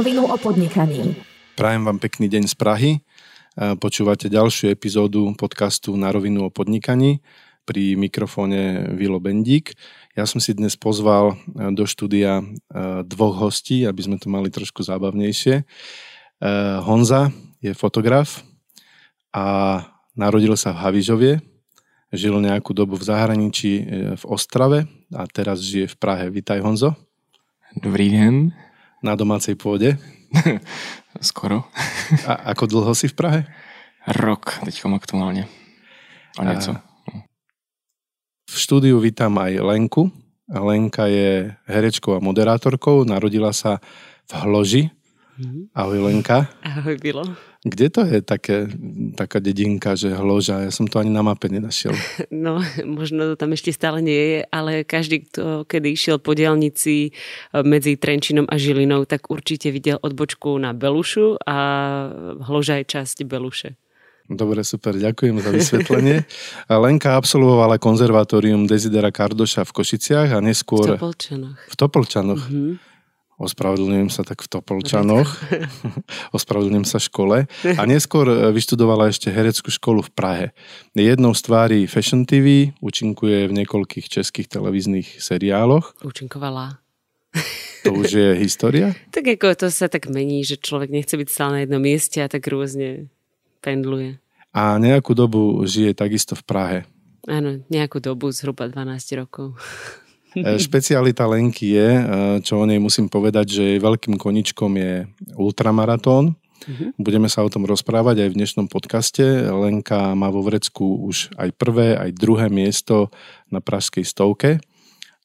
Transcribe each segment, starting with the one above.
rovinu o podnikaní. Prajem vám pekný deň z Prahy. Počúvate ďalšiu epizódu podcastu Na rovinu o podnikaní pri mikrofóne Vilo Bendík. Ja som si dnes pozval do štúdia dvoch hostí, aby sme to mali trošku zábavnejšie. Honza je fotograf a narodil sa v Havižovie, žil nejakú dobu v zahraničí v Ostrave a teraz žije v Prahe. Vítaj Honzo. Dobrý den. Na domácej pôde? Skoro. A ako dlho si v Prahe? Rok, teďkom aktuálne. A něco. A... V štúdiu vítam aj Lenku. Lenka je herečkou a moderátorkou. Narodila sa v Hloži. Mhm. Ahoj Lenka. Ahoj Bilo. Kde to je také, taká dedinka, že hloža? Ja som to ani na mape nenašiel. No, možno to tam ešte stále nie je, ale každý, kto kedy išiel po diálnici e, medzi Trenčinom a Žilinou, tak určite videl odbočku na Belušu a hloža je časť Beluše. Dobre, super, ďakujem za vysvetlenie. Lenka absolvovala konzervatórium Desidera Kardoša v Košiciach a neskôr... V Topolčanoch. V Topolčanoch. Mm-hmm ospravedlňujem sa tak v Topolčanoch, ospravedlňujem sa škole a neskôr e, vyštudovala ešte hereckú školu v Prahe. Jednou z tvári Fashion TV, účinkuje v niekoľkých českých televíznych seriáloch. Účinkovala. To už je história? tak ako to sa tak mení, že človek nechce byť stále na jednom mieste a tak rôzne pendluje. A nejakú dobu žije takisto v Prahe. Áno, nejakú dobu, zhruba 12 rokov. E, špecialita Lenky je, e, čo o nej musím povedať, že jej veľkým koničkom je ultramaratón. Uh-huh. Budeme sa o tom rozprávať aj v dnešnom podcaste. Lenka má vo Vrecku už aj prvé, aj druhé miesto na pražskej stovke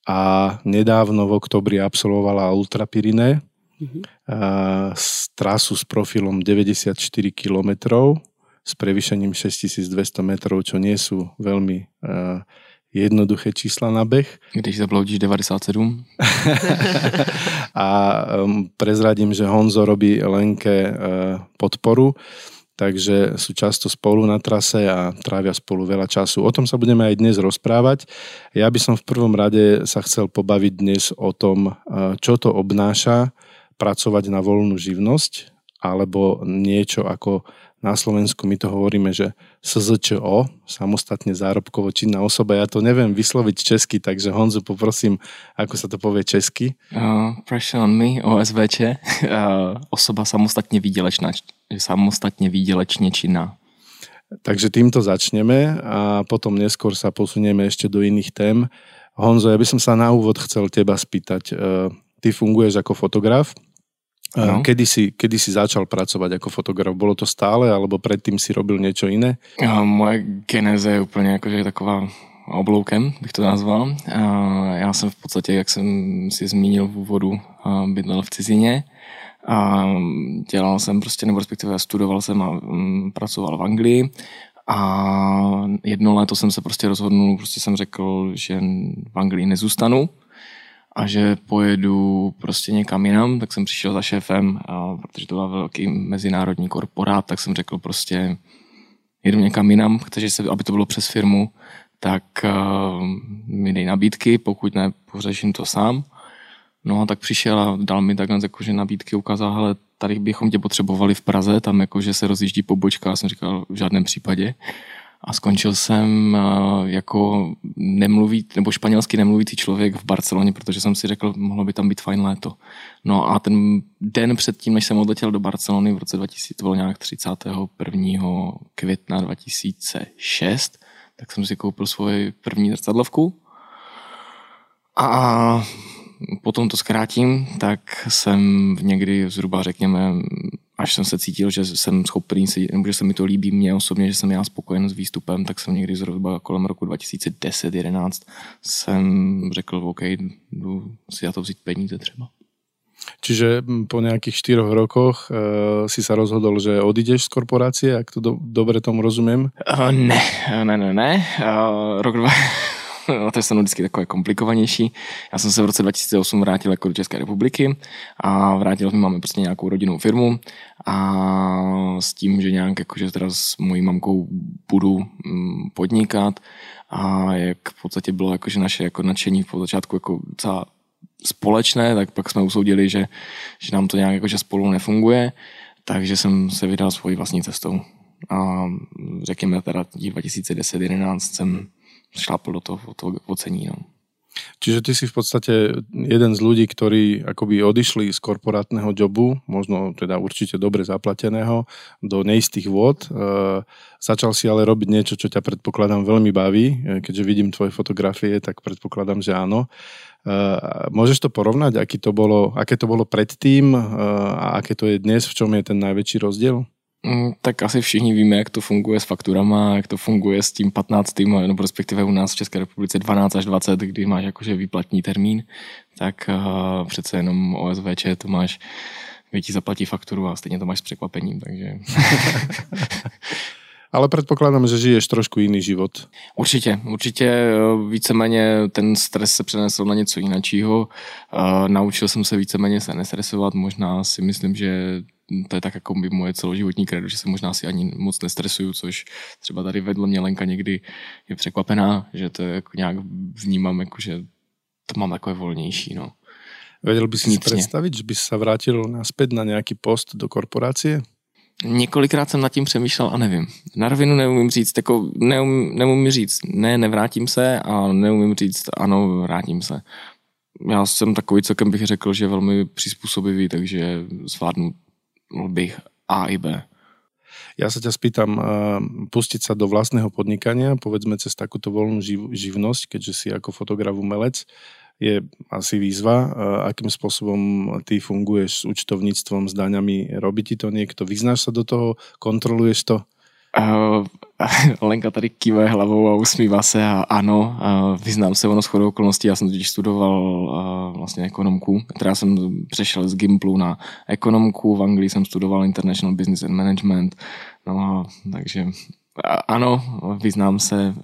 a nedávno v oktobri absolvovala Ultra uh-huh. s trasu s profilom 94 km s prevýšením 6200 metrov, čo nie sú veľmi uh, jednoduché čísla na beh. Když zabloudíš 97. a um, prezradím, že Honzo robí Lenke uh, podporu, takže sú často spolu na trase a trávia spolu veľa času. O tom sa budeme aj dnes rozprávať. Ja by som v prvom rade sa chcel pobaviť dnes o tom, uh, čo to obnáša pracovať na voľnú živnosť alebo niečo ako na Slovensku my to hovoríme, že SZČO, samostatne zárobkovo činná osoba. Ja to neviem vysloviť česky, takže Honzu poprosím, ako sa to povie česky. Uh, pressure on me, OSVČ, uh, osoba samostatne výdelečná, samostatne výdelečne činná. Takže týmto začneme a potom neskôr sa posunieme ešte do iných tém. Honzo, ja by som sa na úvod chcel teba spýtať. Uh, ty funguješ ako fotograf, No. Kedy, si, kedy si začal pracovať ako fotograf? Bolo to stále, alebo predtým si robil niečo iné? Moje geneze je úplně jakože taková obloukem, bych to nazval. Já jsem v podstatě, jak jsem si zmínil v úvodu, bydlel v cizině a dělal jsem prostě, nebo respektive studoval jsem a mm, pracoval v Anglii a jedno léto jsem se prostě rozhodnul, prostě jsem řekl, že v Anglii nezůstanu, a že pojedu prostě někam jinam, tak jsem přišel za šéfem, a protože to byl velký mezinárodní korporát, tak jsem řekl prostě jedu někam jinam, chceš, se, aby to bylo přes firmu, tak uh, mi dej nabídky, pokud ne, pořeším to sám. No a tak přišel a dal mi takhle jakože nabídky, ukázal, hele, tady bychom tě potřebovali v Praze, tam jakože se rozjíždí pobočka, já jsem říkal v žádném případě a skončil jsem eh, jako nemluví, nebo španělsky nemluvící člověk v Barceloně, protože jsem si řekl, mohlo by tam být fajn léto. No a ten den předtím, než jsem odletěl do Barcelony v roce 2000, to bylo nějak 31. května 2006, tak jsem si koupil svoji první zrcadlovku a potom to zkrátím, tak jsem někdy zhruba řekněme až jsem se cítil, že jsem schopný si, nebo že se mi to líbí mě osobně, že jsem já spokojen s výstupem, tak jsem někdy zhruba kolem roku 2010-11 jsem řekl, OK, jdu si za to vzít peníze třeba. Čiže po nejakých 4 rokoch uh, si sa rozhodol, že odídeš z korporácie, ak to do, dobre tomu rozumiem? Uh, ne, ne, ne, ne. Uh, rok dva, no to jsem vždycky takové komplikovanější. Já jsem se v roce 2008 vrátil jako do České republiky a vrátil jsme, máme prostě nějakou rodinnou firmu a s tím, že nějak jakože teda s mojí mamkou budu mm, podnikat a jak v podstatě bylo jakože naše jako nadšení v začátku jako docela společné, tak pak jsme usoudili, že, že nám to nějak jakože spolu nefunguje, takže jsem se vydal svojí vlastní cestou. A řekněme teda 2010-2011 jsem šlápl do toho, toho ocení. No. Čiže ty si v podstate jeden z ľudí, ktorí akoby odišli z korporátneho jobu, možno teda určite dobre zaplateného, do neistých vôd. E, začal si ale robiť niečo, čo ťa predpokladám veľmi baví. E, keďže vidím tvoje fotografie, tak predpokladám, že áno. E, môžeš to porovnať, aký to bolo, aké to bolo predtým e, a aké to je dnes, v čom je ten najväčší rozdiel? Mm, tak asi všichni víme, jak to funguje s fakturama, jak to funguje s tím 15. nebo respektive u nás v České republice 12 až 20, kdy máš jakože výplatní termín, tak uh, přece jenom OSVČ to máš, kdy ti zaplatí fakturu a stejně to máš s překvapením, takže... Ale předpokládám, že žiješ trošku jiný život. Určitě, určitě eh, víceméně ten stres se přenesl na něco jiného. Uh, naučil jsem se víceméně se nestresovat, možná si myslím, že to je tak jako by moje celoživotní kredo, že se možná si ani moc nestresuju, což třeba tady vedle mě Lenka někdy je překvapená, že to jako nějak vnímám, jako že to mám takové volnější. No. Vedel by si si představit, že bys se vrátil naspět na nějaký post do korporácie? Několikrát jsem nad tím přemýšlel a nevím. Na rovinu neumím říct, jako neumím, neumím říct, ne, nevrátím se a neumím říct, ano, vrátím se. Já jsem takový celkem bych řekl, že velmi přizpůsobivý, takže zvládnu bych A i B. Ja sa ťa spýtam, uh, pustiť sa do vlastného podnikania, povedzme cez takúto voľnú živ- živnosť, keďže si ako fotograf umelec, je asi výzva, uh, akým spôsobom ty funguješ s účtovníctvom, s daňami, robí ti to niekto, vyznáš sa do toho, kontroluješ to? Uh, Lenka tady kýve hlavou a usmívá se a ano, vyznám se ono s chodou okolností, já jsem totiž studoval uh, vlastně ekonomku, teda jsem přešel z Gimplu na ekonomku, v Anglii jsem studoval International Business and Management, no a takže ano, vyznám se,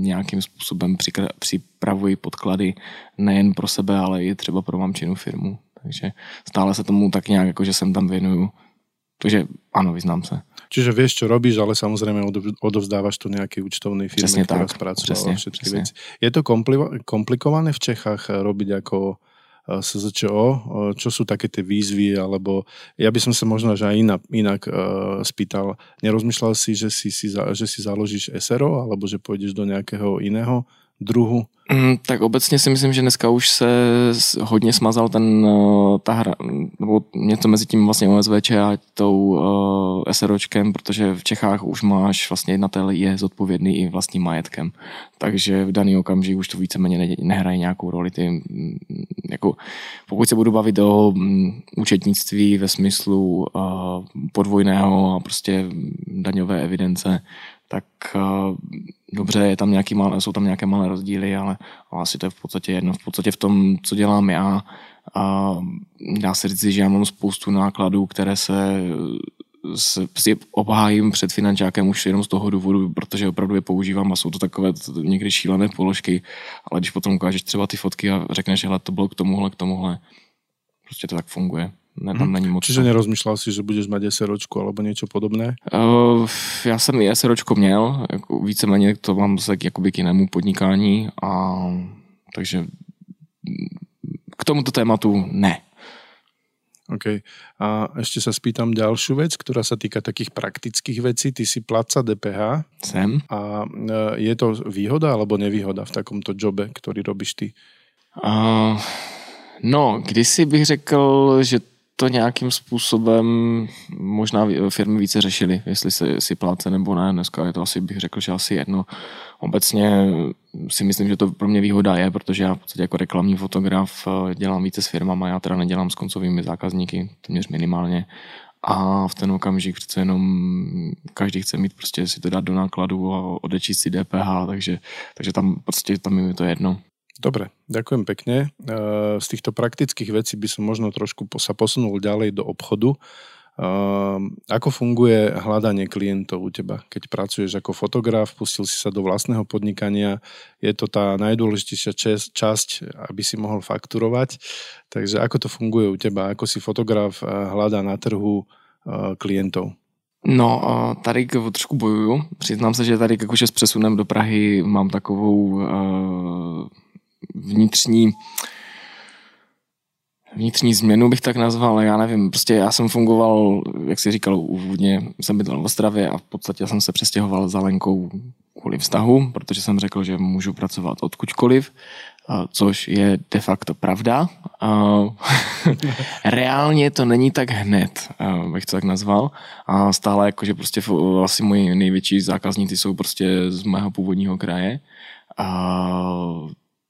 nějakým způsobem připravuji podklady nejen pro sebe, ale i třeba pro mamčinu firmu. Takže stále se tomu tak nějak, jako jsem tam věnuju. Takže ano, vyznám se. Čiže vieš, čo robíš, ale samozrejme odovzdávaš to nejakej účtovnej firme, presne ktorá tak, spracovala všetky presne. veci. Je to komplikované v Čechách eh, robiť ako eh, SZČO, eh, čo sú také tie výzvy, alebo ja by som sa možno že aj inak, inak uh, spýtal, nerozmýšľal si, že si, si, že si založíš SRO, alebo že pôjdeš do nejakého iného druhu? Mm, tak obecně si myslím, že dneska už se hodně smazal ten, eh, ta hra, nebo něco mezi tím vlastně OSVČ a tou uh, SROčkem, protože v Čechách už máš vlastně jednatel je zodpovědný i vlastním majetkem. Takže v daný okamžik už to víceméně ne, nehraje nějakou roli. Ty, mm, jako, pokud se budu bavit o um, účetnictví ve smyslu uh, podvojného a prostě daňové evidence, tak uh, dobře, je tam nějaký malé, jsou tam nějaké malé rozdíly, ale, ale asi to je v podstatě jedno. V podstatě v tom, co dělám já, a dá se říct, že já mám spoustu nákladů, které se si obhájím před finančákem už jenom z toho důvodu, protože opravdu je používám a jsou to takové někdy šílené položky, ale když potom ukážeš třeba ty fotky a řekneš, že to bylo k tomuhle, k tomuhle, prostě to tak funguje. Tam mhm. není moc. Čiže nerozmýšlel si, že budeš mať SROčku alebo niečo podobné? Uh, já jsem i SROčko měl, jako víceméně to mám zase jakoby k jinému podnikání, a, takže k tomuto tématu ne. OK. A ešte sa spýtam ďalšiu vec, ktorá sa týka takých praktických vecí. Ty si placa DPH. Sem. A e, je to výhoda alebo nevýhoda v takomto jobe, ktorý robíš ty? Uh, no, kdysi bych řekl, že to nějakým způsobem možná firmy více řešily, jestli si, si pláce nebo ne. Dneska je to asi, bych řekl, že asi jedno. Obecně si myslím, že to pro mě výhoda je, protože já v podstatě jako reklamní fotograf eh, dělám více s firmama, já teda nedělám s koncovými zákazníky, téměř minimálně. A v ten okamžik přece jenom každý chce mít prostě si to dát do nákladu a odečíst si DPH, takže, takže tam prostě tam je to jedno. Dobre, ďakujem pekne. E, z týchto praktických vecí by som možno trošku sa posunul ďalej do obchodu. E, ako funguje hľadanie klientov u teba? Keď pracuješ ako fotograf, pustil si sa do vlastného podnikania, je to tá najdôležitejšia časť, aby si mohol fakturovať. Takže ako to funguje u teba? Ako si fotograf e, hľadá na trhu klientov? No, tady trošku bojuju. Přiznám se, že tady jakože s přesunem do Prahy mám takovou uh, vnitřní vnitřní změnu bych tak nazval, já nevím, prostě já jsem fungoval, jak si říkal úvodně, jsem bydlel v Ostravě a v podstatě jsem se přestěhoval za Lenkou kvůli vztahu, protože jsem řekl, že můžu pracovat odkudkoliv, což je de facto pravda. Reálně to není tak hned, bych to tak nazval. A stále jakože prostě asi moji největší zákazníci jsou prostě z mého původního kraje. A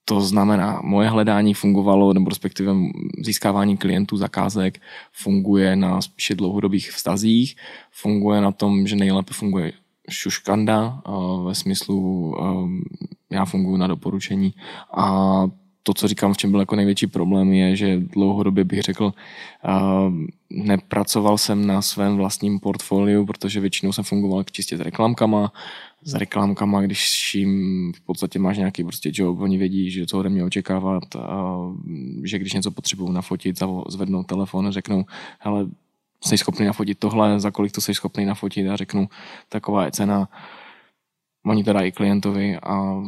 to znamená, moje hledání fungovalo, nebo respektive získávání klientů, zakázek funguje na spíše dlouhodobých vztazích, funguje na tom, že nejlépe funguje šuškanda ve smyslu já funguji na doporučení. A to, co říkám, v čem byl jako největší problém, je, že dlouhodobě bych řekl, nepracoval jsem na svém vlastním portfoliu, protože většinou jsem fungoval čistě s reklamkama, s reklamkama, když jim v podstatě máš nějaký prostě job, oni vědí, že co ode mě očekávat, a že když něco potřebují nafotit, zvednou telefon a řeknou, hele, jsi schopný nafotit tohle, za kolik to jsi schopný nafotit a řeknu, taková je cena. Oni to dají klientovi a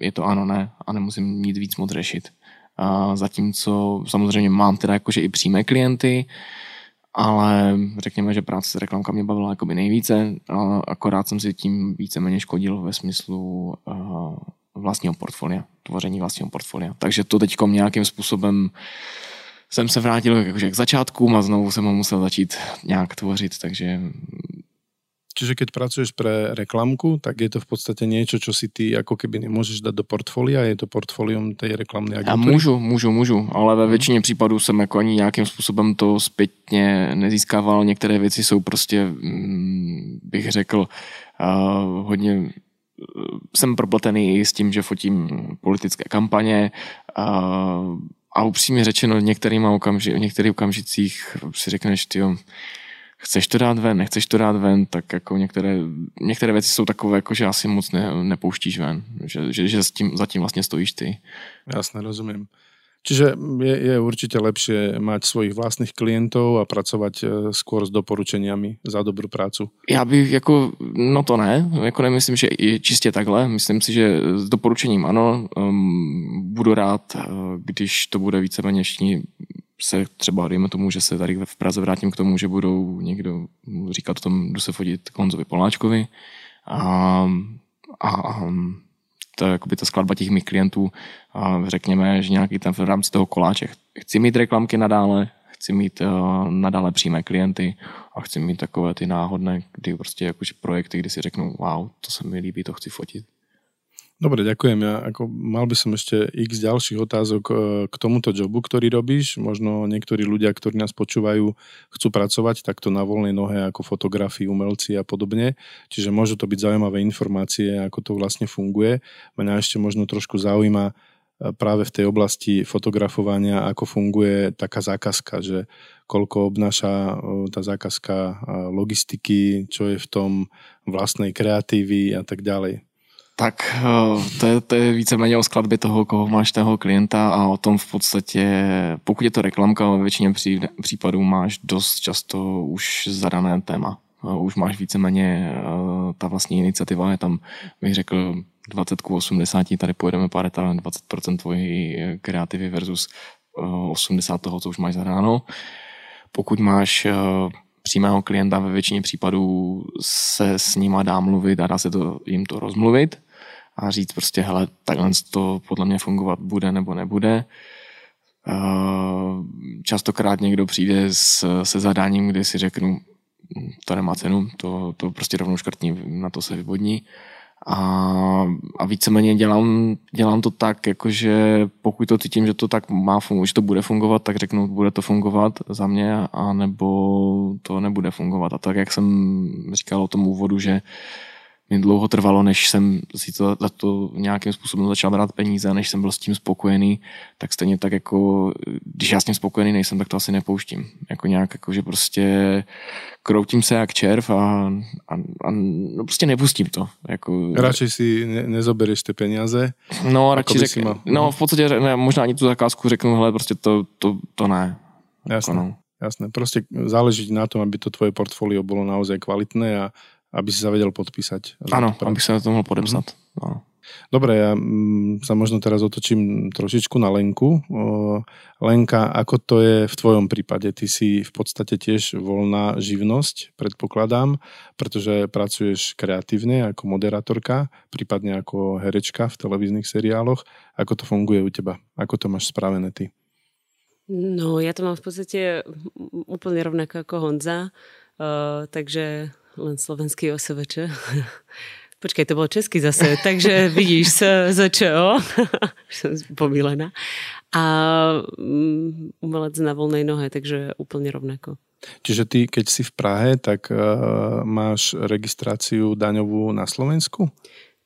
je to ano, ne a nemusím nic víc moc řešit. A zatímco samozřejmě mám teda jakože i přímé klienty, ale řekněme, že práce s reklamka mě bavila jakoby nejvíce, akorát jsem si tím víceméně škodil ve smyslu uh, vlastního portfolia, tvoření vlastního portfolia. Takže to teď nějakým způsobem jsem se vrátil k začátku a znovu jsem ho musel začít nějak tvořit, takže Čiže keď pracuješ pre reklamku, tak je to v podstate niečo, čo si ty ako keby nemôžeš dať do portfólia, je to portfólium tej reklamnej agentúry? Já můžu, můžu, můžu, ale ve většině případů jsem jako ani nějakým způsobem to zpětně nezískával. Některé věci jsou prostě, mm, bych řekl, uh, hodně jsem propletený i s tím, že fotím politické kampaně uh, a upřímně řečeno okamži, v některých okamžicích si řekneš, ty chceš to dát ven, nechceš to dát ven, tak jako některé, některé věci jsou takové, jako že asi moc ne, nepouštíš ven, že, že, že tím, zatím vlastně stojíš ty. Jasne, rozumím. Čiže je, je určite lepšie mať svojich vlastných klientov a pracovať e, skôr s doporučeniami za dobrou prácu. Já bych jako, no to ne, jako nemyslím, že je čistě takhle. Myslím si, že s doporučením ano, um, budu rád, e, když to bude víceméně se třeba, dejme tomu, že se tady v Praze vrátím k tomu, že budou někdo říkat o tom, jdu se fotit Konzovi Poláčkovi a, a, a je jakoby ta skladba těch mých klientů a řekněme, že nějaký ten v rámci toho koláče chci mít reklamky nadále, chci mít uh, nadále přímé klienty a chci mít takové ty náhodné, kdy prostě jakože projekty, kdy si řeknu, wow, to se mi líbí, to chci fotit. Dobre, ďakujem. Ja ako, mal by som ešte x ďalších otázok e, k tomuto jobu, ktorý robíš. Možno niektorí ľudia, ktorí nás počúvajú, chcú pracovať takto na voľnej nohe ako fotografii, umelci a podobne. Čiže môžu to byť zaujímavé informácie, ako to vlastne funguje. Mňa ešte možno trošku zaujíma e, práve v tej oblasti fotografovania, ako funguje taká zákazka, že koľko obnáša e, tá zákazka logistiky, čo je v tom vlastnej kreatívy a tak ďalej. Tak eh, to je, to je víceméně o skladbě toho, koho máš toho klienta a o tom v podstatě, pokud je to reklamka, ve většině pří, případů máš dost často už zadané téma. Eh, už máš víceméně eh, ta vlastní iniciativa, je tam, bych řekl, 20 k 80, tady pojedeme pár 20% tvojí kreativy versus 80 toho, co už máš zadáno. Pokud máš přímého klienta ve většině případů se s nima dá mluvit a dá se to, jim to rozmluvit a říct prostě, hele, takhle to podle mě fungovat bude nebo nebude. Častokrát někdo přijde s, se zadáním, kde si řeknu, to nemá cenu, to, to prostě rovnou škrtní, na to se vyvodní. A, a víceméně dělám, dělám to tak, jakože pokud to cítím, že to tak má fungovat, že to bude fungovat, tak řeknu, bude to fungovat za mě, a nebo to nebude fungovat. A tak, jak jsem říkal o tom úvodu, že mi dlouho trvalo, než jsem si to, za to nějakým způsobem začal brát peníze, než jsem byl s tím spokojený, tak stejně tak jako, když já s tím spokojený nejsem, tak to asi nepouštím. Jako nějak, jako, že prostě kroutím se jak červ a, a, a no prostě nepustím to. Jako... Radši si ne, nezobereš ty peníze? No, radši řek, mal... no v podstatě ne, možná ani tu zakázku řeknu, hele, prostě to, to, to ne. Jasné. Jako no. Jasné, prostě záleží na tom, aby to tvoje portfolio bylo naozaj kvalitné a aby si sa vedel podpísať. Áno, aby sa na to mohol podepsať. Mm-hmm. Dobre, ja mm, sa možno teraz otočím trošičku na Lenku. Lenka, ako to je v tvojom prípade? Ty si v podstate tiež voľná živnosť, predpokladám, pretože pracuješ kreatívne ako moderátorka, prípadne ako herečka v televíznych seriáloch. Ako to funguje u teba? Ako to máš spravené ty? No, ja to mám v podstate úplne rovnako ako Honza, uh, takže len slovenský OSVČ. Počkaj, to bol český zase, takže vidíš, začo, som pomílená. A um, umelec na voľnej nohe, takže úplne rovnako. Čiže ty, keď si v Prahe, tak uh, máš registráciu daňovú na Slovensku?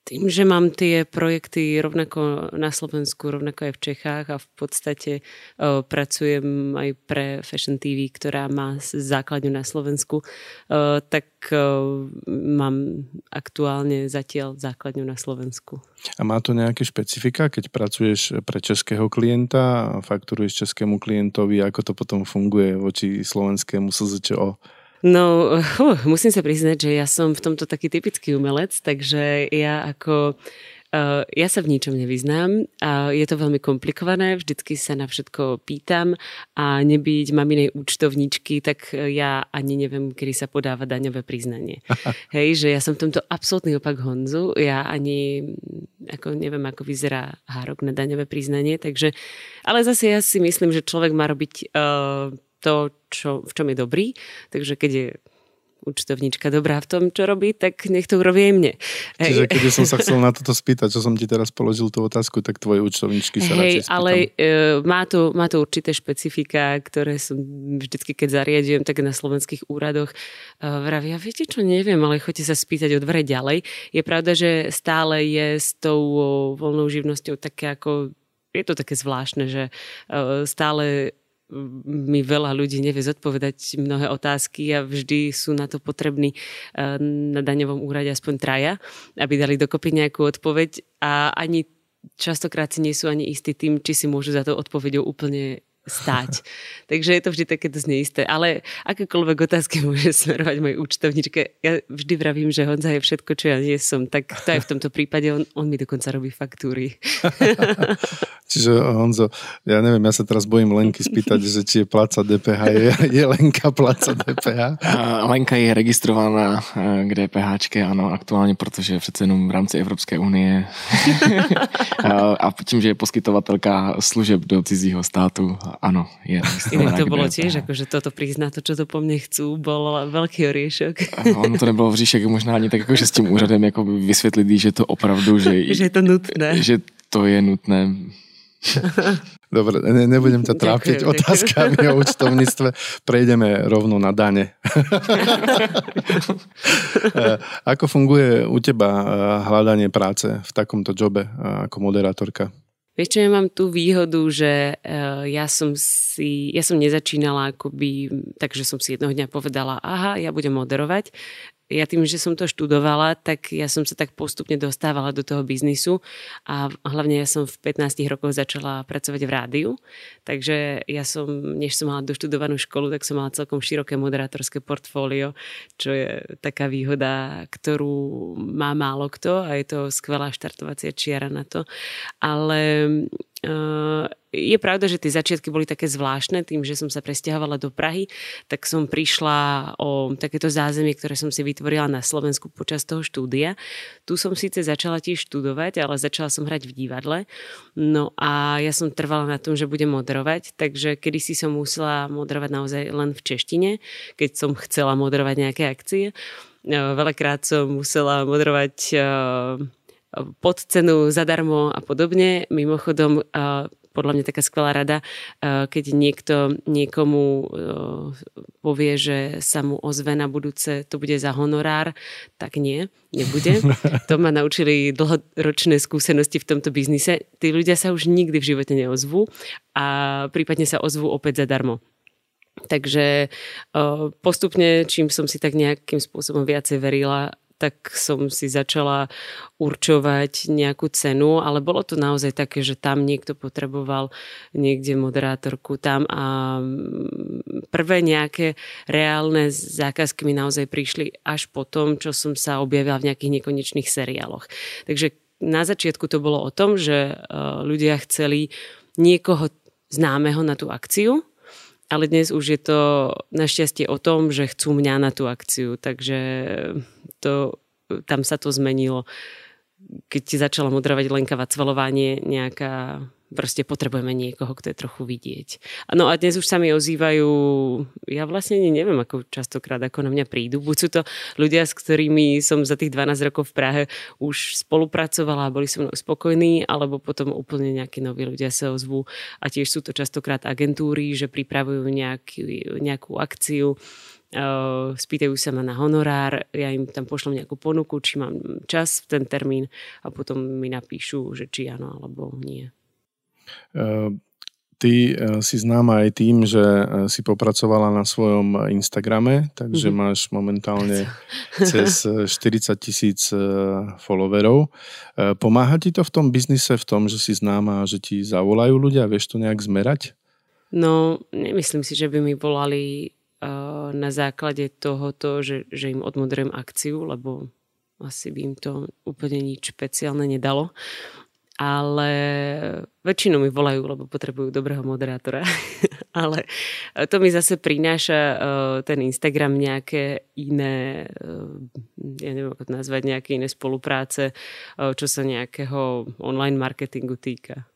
Tým, že mám tie projekty rovnako na Slovensku, rovnako aj v Čechách a v podstate uh, pracujem aj pre Fashion TV, ktorá má základňu na Slovensku, uh, tak uh, mám aktuálne zatiaľ základňu na Slovensku. A má to nejaké špecifika, keď pracuješ pre českého klienta a fakturuješ českému klientovi, ako to potom funguje voči slovenskému SZČO? No, uh, musím sa priznať, že ja som v tomto taký typický umelec, takže ja ako uh, ja sa v ničom nevyznám a je to veľmi komplikované, vždycky sa na všetko pýtam a nebyť maminej účtovničky, tak ja ani neviem, kedy sa podáva daňové priznanie. Hej, že ja som v tomto absolútny opak Honzu, ja ani ako neviem, ako vyzerá hárok na daňové priznanie, takže, ale zase ja si myslím, že človek má robiť uh, to, čo, v čom je dobrý. Takže keď je účtovníčka dobrá v tom, čo robí, tak nech to urobí aj mne. Čiže keď som sa chcel na toto spýtať, čo som ti teraz položil tú otázku, tak tvoje účtovníčky sa Hej, radšej ale e, má, to, má to určité špecifika, ktoré som vždycky, keď zariadujem, tak na slovenských úradoch e, vravia, viete čo, neviem, ale choďte sa spýtať o dvere ďalej. Je pravda, že stále je s tou voľnou živnosťou také ako je to také zvláštne, že e, stále mi veľa ľudí nevie zodpovedať mnohé otázky a vždy sú na to potrební eh, na daňovom úrade aspoň traja, aby dali dokopy nejakú odpoveď. A ani častokrát si nie sú ani istí tým, či si môžu za to odpovedou úplne stáť. Takže je to vždy také dosť neisté. Ale akékoľvek otázky môže smerovať mojej účtovničke. Ja vždy vravím, že Honza je všetko, čo ja nie som. Tak to aj v tomto prípade. On, on mi dokonca robí faktúry. Čiže Honzo, ja neviem, ja sa teraz bojím Lenky spýtať, že či je pláca DPH. Je, je Lenka pláca DPH? Lenka je registrovaná k DPH, áno, aktuálne, protože přece jenom v rámci Evropské unie a tím, že je poskytovatelka služeb do cizího státu, áno, je Inak to bolo tiež, akože toto prizná to, čo to po mne chcú, bol veľký oriešok. ono to nebylo v říšek možná ani tak, akože s tím úřadem jako vysvětlit, že to opravdu, že, že je to nutné. Že to je nutné. Dobre, ne, nebudem ťa trápiť ďakujem, otázkami ďakujem. o účtovníctve. Prejdeme rovno na dane. Ako funguje u teba eh, hľadanie práce v takomto jobe eh, ako moderátorka? Vieš čo, ja mám tú výhodu, že uh, ja som si, ja som nezačínala akoby, takže som si jednoho dňa povedala, aha, ja budem moderovať ja tým, že som to študovala, tak ja som sa tak postupne dostávala do toho biznisu a hlavne ja som v 15 rokoch začala pracovať v rádiu, takže ja som, než som mala doštudovanú školu, tak som mala celkom široké moderátorské portfólio, čo je taká výhoda, ktorú má málo kto a je to skvelá štartovacia čiara na to. Ale je pravda, že tie začiatky boli také zvláštne, tým, že som sa presťahovala do Prahy, tak som prišla o takéto zázemie, ktoré som si vytvorila na Slovensku počas toho štúdia. Tu som síce začala tiež študovať, ale začala som hrať v divadle. No a ja som trvala na tom, že budem moderovať, takže kedysi som musela moderovať naozaj len v češtine, keď som chcela moderovať nejaké akcie. Veľakrát som musela moderovať eh, pod cenu zadarmo a podobne. Mimochodom, podľa mňa taká skvelá rada, keď niekto niekomu eh, povie, že sa mu ozve na budúce, to bude za honorár, tak nie, nebude. To ma naučili dlhoročné skúsenosti v tomto biznise. Tí ľudia sa už nikdy v živote neozvú a prípadne sa ozvú opäť zadarmo. Takže eh, postupne, čím som si tak nejakým spôsobom viacej verila, tak som si začala určovať nejakú cenu, ale bolo to naozaj také, že tam niekto potreboval niekde moderátorku tam a prvé nejaké reálne zákazky mi naozaj prišli až po tom, čo som sa objavila v nejakých nekonečných seriáloch. Takže na začiatku to bolo o tom, že ľudia chceli niekoho známeho na tú akciu, ale dnes už je to našťastie o tom, že chcú mňa na tú akciu, takže to, tam sa to zmenilo. Keď ti začala moderovať Lenka Vacvalovanie, nejaká proste potrebujeme niekoho, kto je trochu vidieť. No a dnes už sa mi ozývajú, ja vlastne neviem, ako častokrát ako na mňa prídu. Buď sú to ľudia, s ktorými som za tých 12 rokov v Prahe už spolupracovala a boli so mnou spokojní, alebo potom úplne nejakí noví ľudia sa ozvú. A tiež sú to častokrát agentúry, že pripravujú nejaký, nejakú akciu, spýtajú sa ma na honorár, ja im tam pošlem nejakú ponuku, či mám čas v ten termín a potom mi napíšu, že či áno alebo nie. Ty si známa aj tým, že si popracovala na svojom Instagrame, takže mm-hmm. máš momentálne cez 40 eh, tisíc followerov. Pomáha ti to v tom biznise, v tom, že si známa že ti zavolajú ľudia? Vieš to nejak zmerať? No, nemyslím si, že by mi volali na základe tohoto, že, že im odmoderujem akciu, lebo asi by im to úplne nič špeciálne nedalo ale väčšinou mi volajú, lebo potrebujú dobrého moderátora. ale to mi zase prináša uh, ten Instagram nejaké iné, uh, ja neviem ako to nazvať, nejaké iné spolupráce, uh, čo sa nejakého online marketingu týka.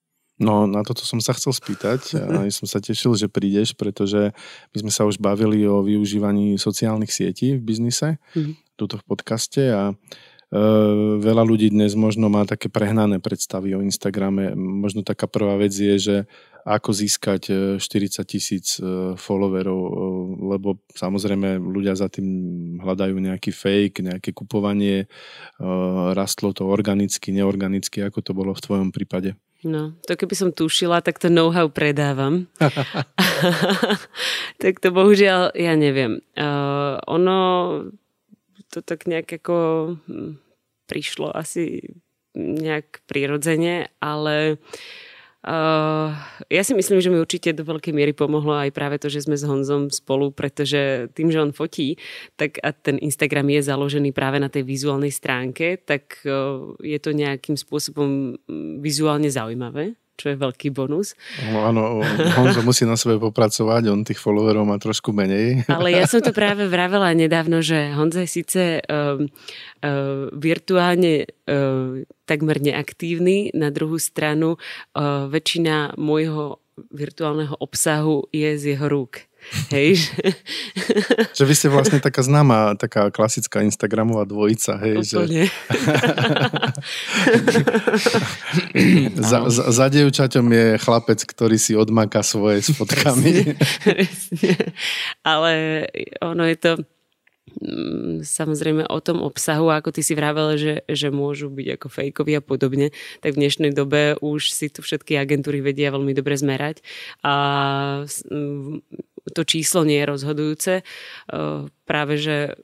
No, na toto som sa chcel spýtať a som sa tešil, že prídeš, pretože my sme sa už bavili o využívaní sociálnych sietí v biznise, mm-hmm. tuto v podcaste a Eh, veľa ľudí dnes možno má také prehnané predstavy o Instagrame. Možno taká prvá vec je, že ako získať 40 eh, tisíc eh, followerov, lebo samozrejme ľudia za tým hľadajú nejaký fake, nejaké kupovanie, rastlo to organicky, neorganicky, ako to bolo v tvojom prípade. No, to keby som tušila, tak to know-how predávam. tak to bohužiaľ, ja neviem. Uh, ono to tak nejak ako hm, prišlo asi nejak prirodzene, ale Uh, ja si myslím, že mi určite do veľkej miery pomohlo aj práve to, že sme s Honzom spolu, pretože tým, že on fotí, tak a ten Instagram je založený práve na tej vizuálnej stránke, tak uh, je to nejakým spôsobom hm, vizuálne zaujímavé čo je veľký bonus. No, áno, Honzo musí na sebe popracovať, on tých followerov má trošku menej. Ale ja som to práve vravela nedávno, že Honzo je síce uh, uh, virtuálne uh, takmer neaktívny, na druhú stranu uh, väčšina môjho virtuálneho obsahu je z jeho rúk. Hej. že vy ste vlastne taká známa, taká klasická Instagramová dvojica, hej. Že... za, za, za dievčaťom je chlapec, ktorý si odmaká svoje s fotkami. Ale ono je to mm, samozrejme o tom obsahu, ako ty si vravel, že, že môžu byť ako fejkovi a podobne, tak v dnešnej dobe už si to všetky agentúry vedia veľmi dobre zmerať a to číslo nie je rozhodujúce. Práve, že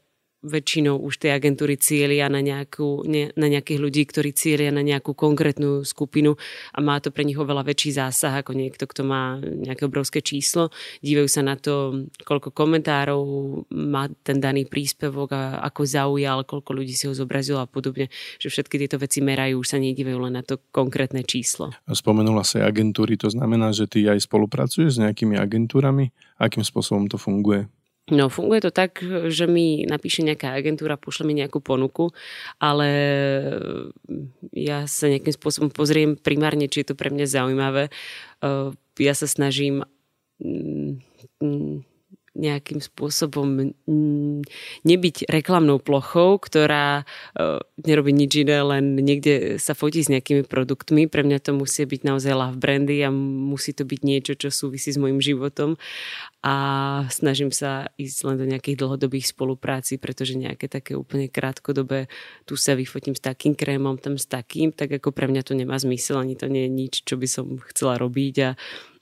väčšinou už tie agentúry cieľia na, nejakú, ne, na nejakých ľudí, ktorí cieľia na nejakú konkrétnu skupinu a má to pre nich oveľa väčší zásah ako niekto, kto má nejaké obrovské číslo. Dívajú sa na to, koľko komentárov má ten daný príspevok a ako zaujal, koľko ľudí si ho zobrazilo a podobne. Že všetky tieto veci merajú, už sa nedívajú len na to konkrétne číslo. Spomenula sa agentúry, to znamená, že ty aj spolupracuješ s nejakými agentúrami? Akým spôsobom to funguje? No, funguje to tak, že mi napíše nejaká agentúra, pošle mi nejakú ponuku, ale ja sa nejakým spôsobom pozriem primárne, či je to pre mňa zaujímavé. Ja sa snažím mm, mm, nejakým spôsobom nebyť reklamnou plochou, ktorá uh, nerobí nič iné, len niekde sa fotí s nejakými produktmi. Pre mňa to musí byť naozaj love brandy a musí to byť niečo, čo súvisí s môjim životom a snažím sa ísť len do nejakých dlhodobých spolupráci, pretože nejaké také úplne krátkodobé tu sa vyfotím s takým krémom, tam s takým, tak ako pre mňa to nemá zmysel, ani to nie je nič, čo by som chcela robiť a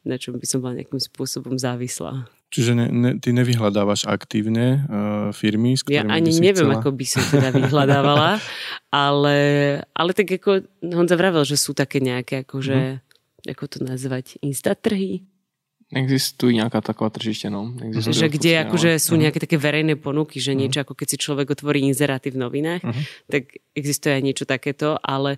na čom by som bola nejakým spôsobom závislá. Čiže ne, ne, ty nevyhľadávaš aktívne uh, firmy, s ktorými Ja ani by si neviem, chcela... ako by som teda vyhľadávala, ale, ale tak ako Honza vravel, že sú také nejaké, akože, mm. ako to nazvať, instatrhy? Existujú nejaká taková tržište, no. Existujú že kde ale... akože sú mhm. nejaké také verejné ponuky, že niečo uh-huh. ako keď si človek otvorí inzeráty v novinách, uh-huh. tak existuje aj niečo takéto, ale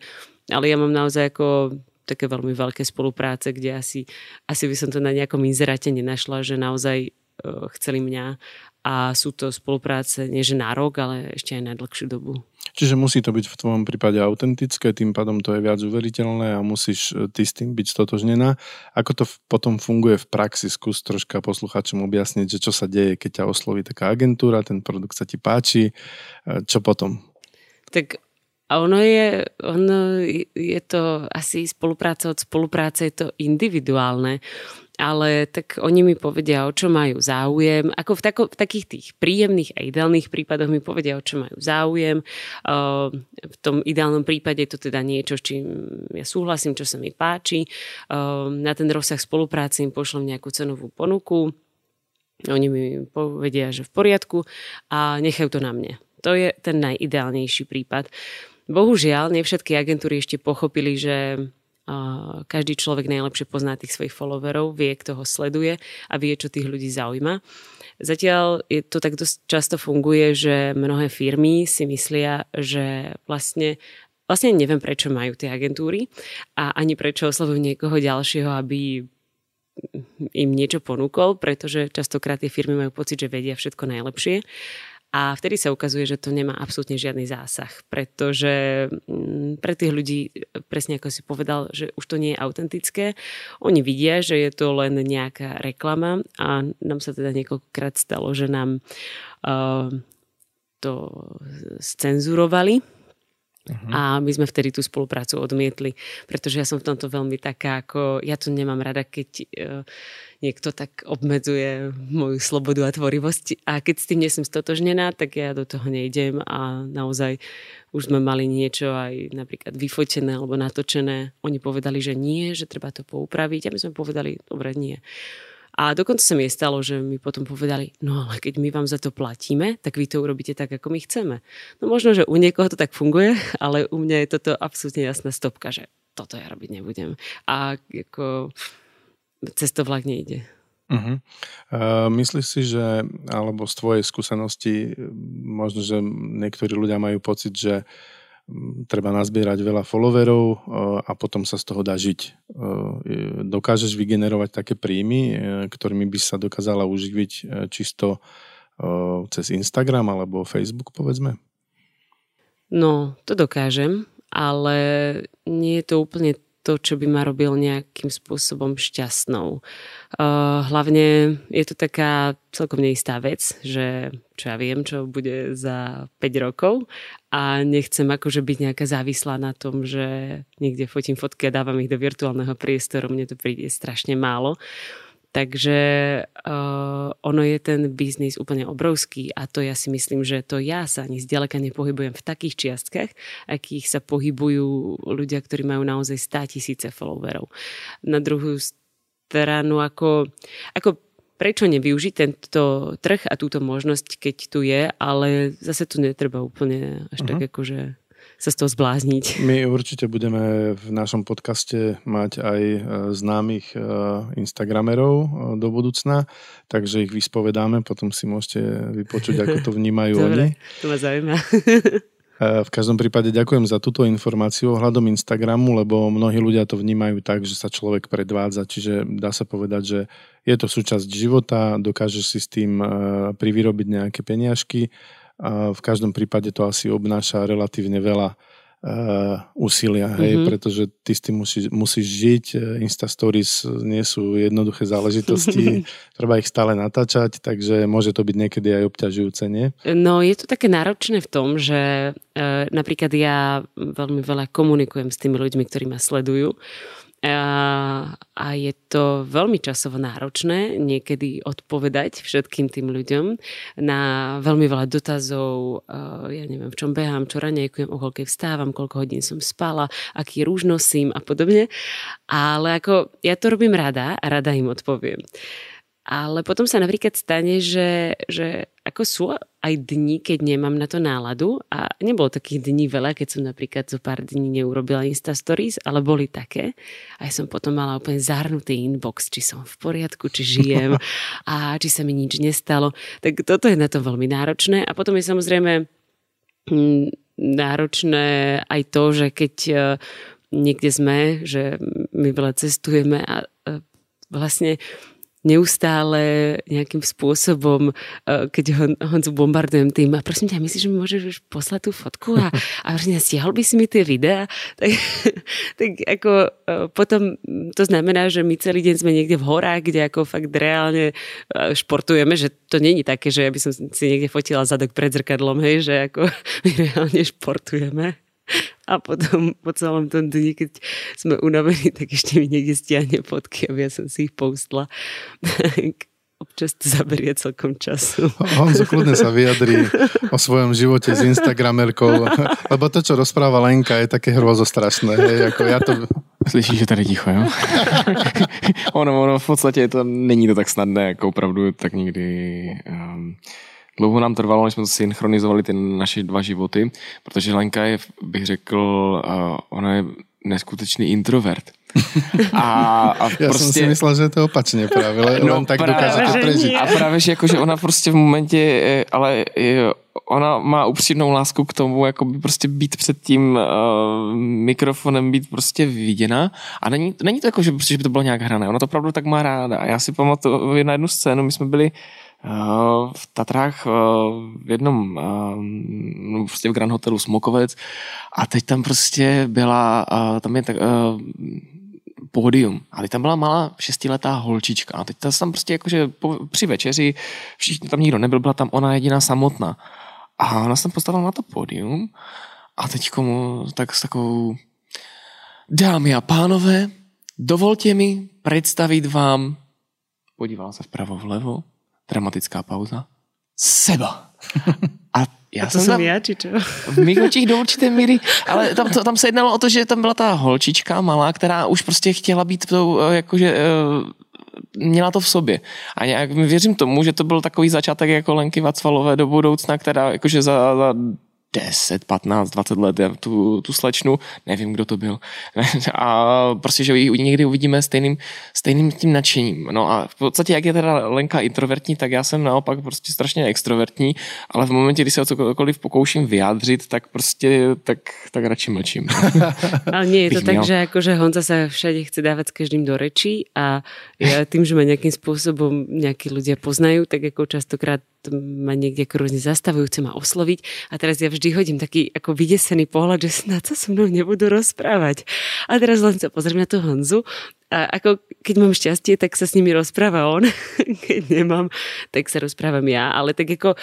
ale ja mám naozaj ako také veľmi veľké spolupráce, kde asi, asi by som to na nejakom inzeráte nenašla, že naozaj uh, chceli mňa a sú to spolupráce nie že na rok, ale ešte aj na dlhšiu dobu. Čiže musí to byť v tvojom prípade autentické, tým pádom to je viac uveriteľné a musíš e, ty s tým byť stotožnená. Ako to potom funguje v praxi? Skús troška posluchačom objasniť, že čo sa deje, keď ťa osloví taká agentúra, ten produkt sa ti páči, e, čo potom? Tak a ono je, ono je to asi spolupráca od spolupráce, je to individuálne ale tak oni mi povedia, o čo majú záujem. Ako v, tako, v takých tých príjemných a ideálnych prípadoch mi povedia, o čo majú záujem. v tom ideálnom prípade je to teda niečo, s čím ja súhlasím, čo sa mi páči. na ten rozsah spolupráce im pošlem nejakú cenovú ponuku. Oni mi povedia, že v poriadku a nechajú to na mne. To je ten najideálnejší prípad. Bohužiaľ, nie všetky agentúry ešte pochopili, že každý človek najlepšie pozná tých svojich followerov, vie, kto ho sleduje a vie, čo tých ľudí zaujíma. Zatiaľ je to tak dosť často funguje, že mnohé firmy si myslia, že vlastne vlastne neviem, prečo majú tie agentúry a ani prečo oslovujú niekoho ďalšieho, aby im niečo ponúkol, pretože častokrát tie firmy majú pocit, že vedia všetko najlepšie a vtedy sa ukazuje, že to nemá absolútne žiadny zásah, pretože mm, pre tých ľudí, presne ako si povedal, že už to nie je autentické, oni vidia, že je to len nejaká reklama a nám sa teda niekoľkokrát stalo, že nám uh, to scenzurovali, Uh-huh. A my sme vtedy tú spoluprácu odmietli, pretože ja som v tomto veľmi taká, ako ja to nemám rada, keď uh, niekto tak obmedzuje moju slobodu a tvorivosť a keď s tým nie som stotožnená, tak ja do toho nejdem a naozaj už sme mali niečo aj napríklad vyfotené alebo natočené. Oni povedali, že nie, že treba to poupraviť a my sme povedali, dobre, nie. A dokonca sa mi stalo, že mi potom povedali, no ale keď my vám za to platíme, tak vy to urobíte tak, ako my chceme. No možno, že u niekoho to tak funguje, ale u mňa je toto absolútne jasná stopka, že toto ja robiť nebudem. A ako cez to vlak nejde. Uh-huh. Uh, myslíš si, že, alebo z tvojej skúsenosti, možno, že niektorí ľudia majú pocit, že uh, treba nazbierať veľa followerov eh, a potom sa z toho dá žiť. Eh, dokážeš vygenerovať také príjmy, ktorými by sa dokázala uživiť čisto cez Instagram alebo Facebook, povedzme? No, to dokážem, ale nie je to úplne to, čo by ma robil nejakým spôsobom šťastnou. Uh, hlavne je to taká celkom neistá vec, že čo ja viem, čo bude za 5 rokov a nechcem akože byť nejaká závislá na tom, že niekde fotím fotky a dávam ich do virtuálneho priestoru, mne to príde strašne málo. Uh, Takže uh, ono je ten biznis úplne obrovský a to ja si myslím, že to ja sa ani zďaleka nepohybujem v takých čiastkách, akých sa pohybujú ľudia, ktorí majú naozaj 100 tisíce followerov. Na druhú stranu, ako, ako prečo nevyužiť tento trh a túto možnosť, keď tu je, ale zase tu netreba úplne až uh-huh. tak mhm. akože sa z toho zblázniť. My určite budeme v našom podcaste mať aj e, známych e, Instagramerov e, do budúcna, takže ich vyspovedáme, potom si môžete vypočuť, ako to vnímajú Dobre, oni. to ma zaujíma. V každom prípade ďakujem za túto informáciu ohľadom Instagramu, lebo mnohí ľudia to vnímajú tak, že sa človek predvádza, čiže dá sa povedať, že je to súčasť života, dokážeš si s tým privyrobiť nejaké peniažky v každom prípade to asi obnáša relatívne veľa uh, úsilia, hej, mm-hmm. pretože ty s tým musíš, musíš žiť, Insta Stories nie sú jednoduché záležitosti, treba ich stále natáčať, takže môže to byť niekedy aj obťažujúce, nie? No je to také náročné v tom, že uh, napríklad ja veľmi veľa komunikujem s tými ľuďmi, ktorí ma sledujú a je to veľmi časovo náročné niekedy odpovedať všetkým tým ľuďom na veľmi veľa dotazov, ja neviem, v čom behám, čo ranejkujem, o koľkej vstávam, koľko hodín som spala, aký rúž nosím a podobne. Ale ako ja to robím rada a rada im odpoviem. Ale potom sa napríklad stane, že, že ako sú aj dni, keď nemám na to náladu. A nebolo takých dní veľa, keď som napríklad zo pár dní neurobila Insta Stories, ale boli také. A ja som potom mala úplne zahrnutý inbox, či som v poriadku, či žijem a či sa mi nič nestalo. Tak toto je na to veľmi náročné. A potom je samozrejme mm, náročné aj to, že keď niekde sme, že my veľa cestujeme a vlastne neustále nejakým spôsobom, e, keď ho, Honzu bombardujem tým a prosím ťa, myslíš, že mi môžeš už poslať tú fotku a, a stiahol by si mi tie videá? Tak, tak ako e, potom to znamená, že my celý deň sme niekde v horách, kde ako fakt reálne e, športujeme, že to není také, že ja by som si niekde fotila zadok pred zrkadlom, hej, že ako my reálne športujeme. A potom po celom tom dni, keď sme unavení, tak ešte mi niekde stiahne fotky, aby ja som si ich postla. Občas to zaberie celkom času. Honzo kľudne sa vyjadrí o svojom živote s Instagramerkou, lebo to, čo rozpráva Lenka, je také hrozostrašné. Hej, ako ja to... Slyšíš, že tady ticho, jo? ono, ono v podstatě to není to tak snadné, jako opravdu tak někdy um, Dlouho nám trvalo, než jsme to synchronizovali ty naše dva životy, protože Lenka je, bych řekl, uh, ona je neskutečný introvert. A, a Já prostě... jsem si myslel, že je to opačně právě, ale no, tak dokáže to prežít. A právě, že, jako, že ona prostě v momentě, ale ona má upřímnou lásku k tomu, jako by prostě být před tím uh, mikrofonem, být prostě viděna. A není, není to jako, že, že by to bylo nějak hrané. Ona to opravdu tak má ráda. Já si pamatuju na jednu scénu, my jsme byli v Tatrách v jednom, no prostě v Grand Hotelu Smokovec a teď tam prostě byla, tam je tak, pódium. A tam byla malá šestiletá holčička. A teď tam prostě jakože při večeři, všichni tam nikdo nebyl, byla tam ona jediná samotná. A ona se tam postavila na to pódium a teď komu tak s takovou dámy a pánové, dovolte mi představit vám, podívala se vpravo vlevo, dramatická pauza, seba. A já a to jsem tam, já, či čo? V mých očích do určité míry, ale tam, to, tam se jednalo o to, že tam byla ta holčička malá, která už prostě chtěla být tou, eh, jakože uh, měla to v sobě. A nějak věřím tomu, že to byl takový začátek jako Lenky Vacvalové do budoucna, která jakože za, za 10, 15, 20 let tu, tu slečnu, nevím, kdo to byl. A prostě, že ji někdy uvidíme stejným, stejným tím nadšením. No a v podstatě, jak je teda Lenka introvertní, tak já jsem naopak prostě strašně extrovertní, ale v momentě, kdy se o cokoliv pokouším vyjádřit, tak prostě, tak, tak radši mlčím. Ale nie je to tak, že akože Honza sa všade chce dávať s každým do rečí a ja tým, že ma nejakým spôsobom nejakí ľudia poznajú, tak ako častokrát ma niekde rôzne zastavujú, chce ma osloviť. A teraz ja vždy hodím taký ako vydesený pohľad, že snad sa so mnou nebudú rozprávať. A teraz len sa pozriem na tú Honzu. A ako keď mám šťastie, tak sa s nimi rozpráva on, keď nemám, tak sa rozprávam ja, ale tak ako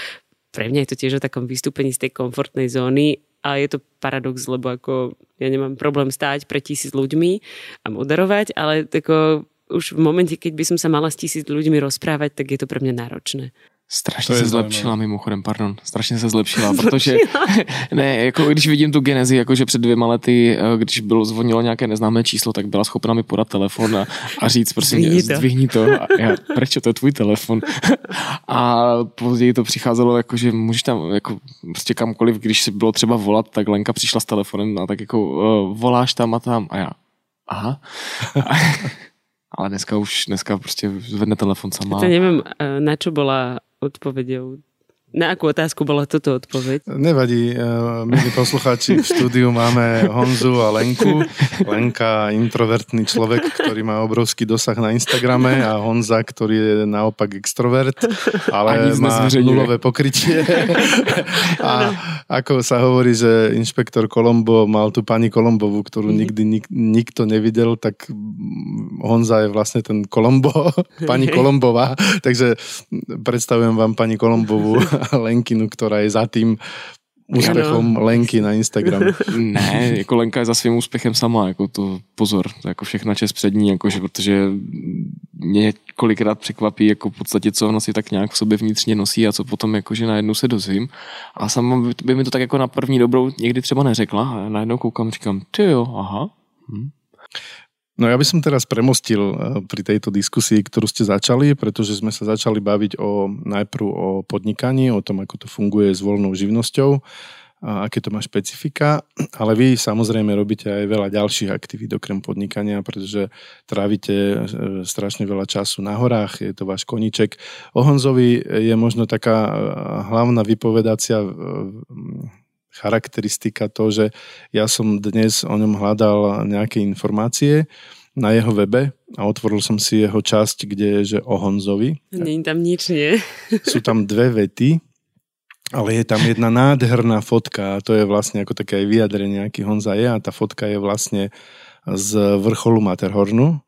pre mňa je to tiež o takom vystúpení z tej komfortnej zóny. A je to paradox, lebo ako ja nemám problém stáť pre tisíc ľuďmi a moderovať, ale ako už v momente, keď by som sa mala s tisíc ľuďmi rozprávať, tak je to pre mňa náročné. Strašně se zlepšila mimochodem, pardon, strašně se zlepšila, protože ne, jako když vidím tu genezi, jakože před dvěma lety, eh, když bylo zvonilo nějaké neznámé číslo, tak byla schopna mi podat telefon a, a říct prostě zdvihni to. Zdvihni to. A já, proč to je tvůj telefon? A později to přicházelo jako, že můžeš tam jako prostě kamkoliv, když si bylo třeba volat, tak Lenka přišla s telefonem a tak jako uh, voláš tam a tam a já, aha. Ale dneska už, dneska prostě zvedne telefon sama. To nevím, eh, na čo bola odpovedou Na akú otázku bola toto odpoveď? Nevadí, eh, milí poslucháči, v štúdiu máme Honzu a Lenku. Lenka, introvertný človek, ktorý má obrovský dosah na Instagrame a Honza, ktorý je naopak extrovert, ale má nulové pokrytie. a ako sa hovorí, že inšpektor Kolombo mal tu pani Kolombovú, ktorú mhm. nikdy nik, nikto nevidel, tak Honza je vlastne ten Kolombo, pani Kolombová. Takže predstavujem vám pani Kolombovú Lenkinu, ktorá je za tým úspěchem Lenky na Instagram. ne, jako Lenka je za svým úspěchem sama, jako to pozor, jako všechna čest před ní, jakože, protože mě kolikrát překvapí, jako v podstatě, co ona si tak nějak v sobě vnitřně nosí a co potom jakože najednou se dozvím. A sama by, by mi to tak jako na první dobrou někdy třeba neřekla a najednou koukám, říkám, ty jo, aha. Hm. No ja by som teraz premostil eh, pri tejto diskusii, ktorú ste začali, pretože sme sa začali baviť o, najprv o podnikaní, o tom, ako to funguje s voľnou živnosťou, a aké to má špecifika, ale vy samozrejme robíte aj veľa ďalších aktivít okrem podnikania, pretože trávite eh, strašne veľa času na horách, je to váš koniček. O Honzovi je možno taká eh, hlavná vypovedácia charakteristika to, že ja som dnes o ňom hľadal nejaké informácie na jeho webe a otvoril som si jeho časť, kde je, že o Honzovi. Nie tam nič, nie? Sú tam dve vety, ale je tam jedna nádherná fotka a to je vlastne ako také aj vyjadrenie, aký Honza je a tá fotka je vlastne z vrcholu Materhornu.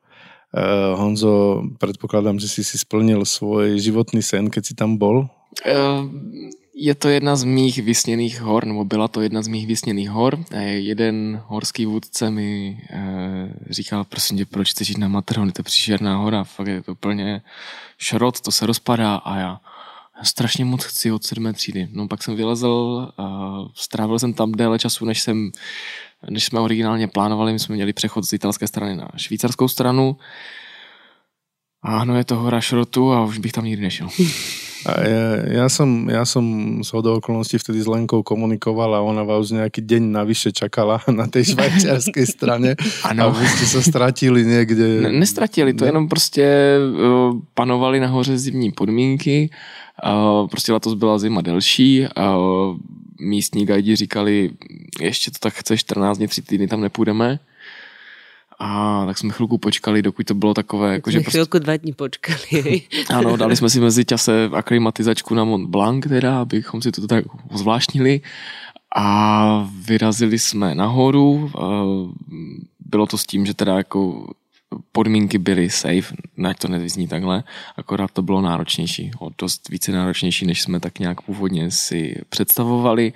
Uh, Honzo, predpokladám, že si si splnil svoj životný sen, keď si tam bol. Uh, je to jedna z mých vysněných hor, nebo byla to jedna z mých vysněných hor. Jeden horský vůdce mi e, říkal, prosím tě, proč chceš jít na Matterhorn, to je příšerná hora, fakt je to úplně šrot, to se rozpadá a já, strašně moc chci od sedmé třídy. No pak jsem vylezl, e, strávil jsem tam déle času, než jsem než jsme originálně plánovali, my jsme měli přechod z italské strany na švýcarskou stranu. A no je to hora šrotu a už bych tam nikdy nešel. Ja, ja, som, ja som z hodou okolností vtedy s Lenkou komunikoval a ona vás nejaký deň navyše čakala na tej švajčiarskej strane ano. a vy ste sa stratili niekde. Ne, nestratili, to ne? jenom prostě uh, panovali nahoře zimní podmínky, uh, prostě letos byla zima delší, uh, místní gajdi říkali, ještě to tak chce 14 dní, 3 týdny tam nepůjdeme, a tak jsme chvilku počkali, dokud to bylo takové... Jako, že chvilku prostě... dva dní počkali. ano, dali jsme si mezi čase aklimatizačku na Mont Blanc, teda, abychom si to tak zvláštnili. A vyrazili jsme nahoru. Bylo to s tím, že teda jako podmínky byly safe, nať to nevyzní takhle, akorát to bylo náročnější, o dost více náročnější, než jsme tak nějak původně si představovali,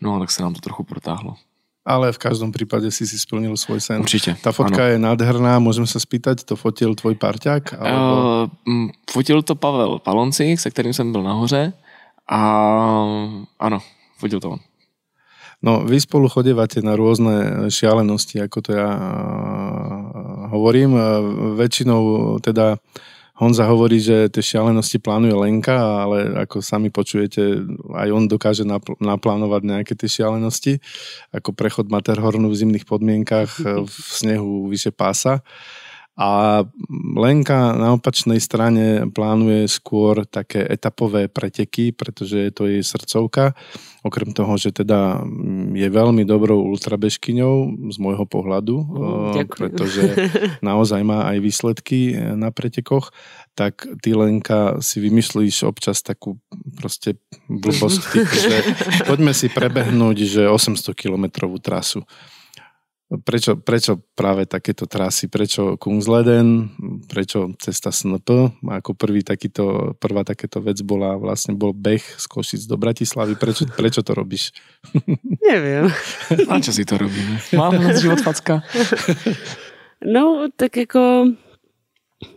no tak se nám to trochu protáhlo ale v každom prípade si si splnil svoj sen. Určite. Tá fotka áno. je nádherná, môžem sa spýtať, to fotil tvoj parťák? Alebo... Uh, fotil to Pavel Palonci, se kterým jsem byl nahoře a ano, fotil to on. No, vy spolu chodevate na rôzne šialenosti, ako to ja hovorím. Väčšinou teda Honza hovorí, že tie šialenosti plánuje Lenka, ale ako sami počujete, aj on dokáže napl- naplánovať nejaké tie šialenosti, ako prechod Materhornu v zimných podmienkach v snehu vyše pása. A Lenka na opačnej strane plánuje skôr také etapové preteky, pretože je to jej srdcovka. Okrem toho, že teda je veľmi dobrou ultrabežkyňou z môjho pohľadu, mm, pretože naozaj má aj výsledky na pretekoch, tak ty Lenka si vymyslíš občas takú proste blbosť, že poďme si prebehnúť, že 800 kilometrovú trasu. Prečo, prečo práve takéto trasy? Prečo Kungsleden? Prečo cesta SNP? Ako prvý takýto, prvá takéto vec bola vlastne bol beh z Košic do Bratislavy. Prečo, prečo to robíš? Neviem. A čo si to robíme? Mám na život facka. No, tak ako...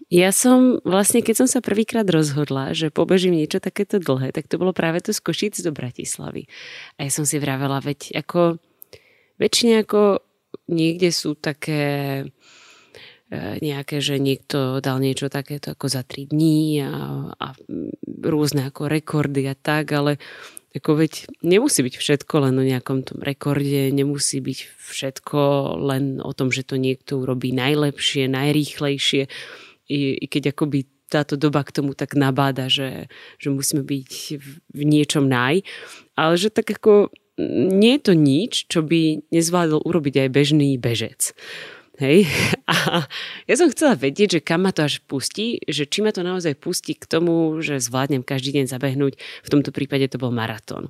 Ja som vlastne, keď som sa prvýkrát rozhodla, že pobežím niečo takéto dlhé, tak to bolo práve to z Košic do Bratislavy. A ja som si vravela, veď ako väčšine ako niekde sú také e, nejaké, že niekto dal niečo takéto ako za 3 dní a, a rôzne ako rekordy a tak, ale ako veď nemusí byť všetko len o nejakom tom rekorde, nemusí byť všetko len o tom, že to niekto urobí najlepšie, najrýchlejšie, i, i keď akoby táto doba k tomu tak nabáda, že, že musíme byť v niečom naj, ale že tak ako nie je to nič, čo by nezvládol urobiť aj bežný bežec. Hej. A ja som chcela vedieť, že kam ma to až pustí, že či ma to naozaj pustí k tomu, že zvládnem každý deň zabehnúť. V tomto prípade to bol maratón.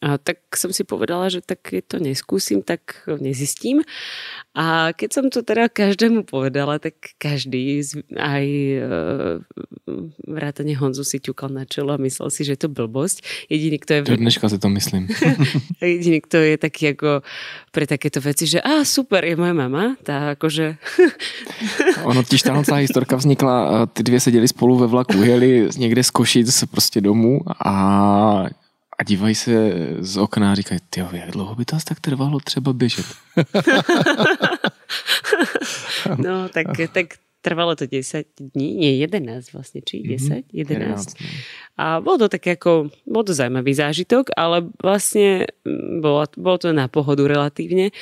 A tak som si povedala, že tak keď to neskúsim, tak nezistím. A keď som to teda každému povedala, tak každý, aj e, vrátane Honzu si ťukal na čelo a myslel si, že je to blbosť. Jediný, kto je... Do dneška si to myslím. Jediný, kto je taký ako pre takéto veci, že a super, je moja mama, tá akože... ono totiž tahle celá historka vznikla, ty dvě seděli spolu ve vlaku, jeli někde z Košic prostě domů a a dívají se z okna a říkají, ty jak dlouho by to asi tak trvalo třeba běžet? no, tak, tak trvalo to 10 dní, nie 11 vlastne, či 10? Mm-hmm. 11. 11. A bol to tak ako, bol to zaujímavý zážitok, ale vlastne mm, bolo, bolo to na pohodu relatívne.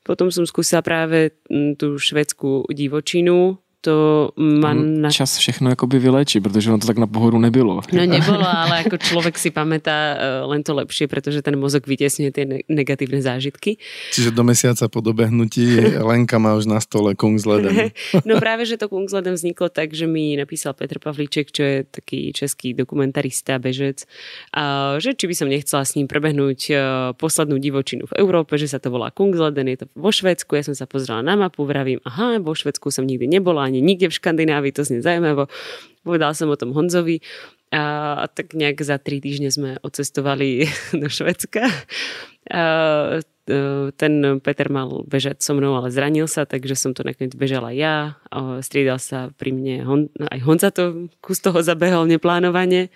Potom som skúsila práve mm, tú švedskú divočinu, to má... Na... Čas všechno jakoby vyléčí, protože ono to tak na pohodu nebylo. No nebolo, ale ako človek si pamätá eh, len to lepšie, pretože ten mozog vytesňuje tie negatívne zážitky. Čiže do mesiaca po dobehnutí Lenka má už na stole Kungsleden. no práve, že to Kungsleden vzniklo tak, že mi napísal Petr Pavlíček, čo je taký český dokumentarista, bežec, a že či by som nechcela s ním prebehnúť eh, poslednú divočinu v Európe, že sa to volá Kungsleden, je to vo Švedsku, ja som sa pozrela na mapu, vravím, aha, vo Švedsku som nikdy nebola, ani nikde v Škandinávii, to znie zaujímavo. Povedal som o tom Honzovi a, a tak nejak za tri týždne sme odcestovali do Švedska. A, e, ten Peter mal bežať so mnou, ale zranil sa, takže som to nakoniec bežala ja. A striedal sa pri mne, Hon, aj Honza to kus toho zabehol neplánovane.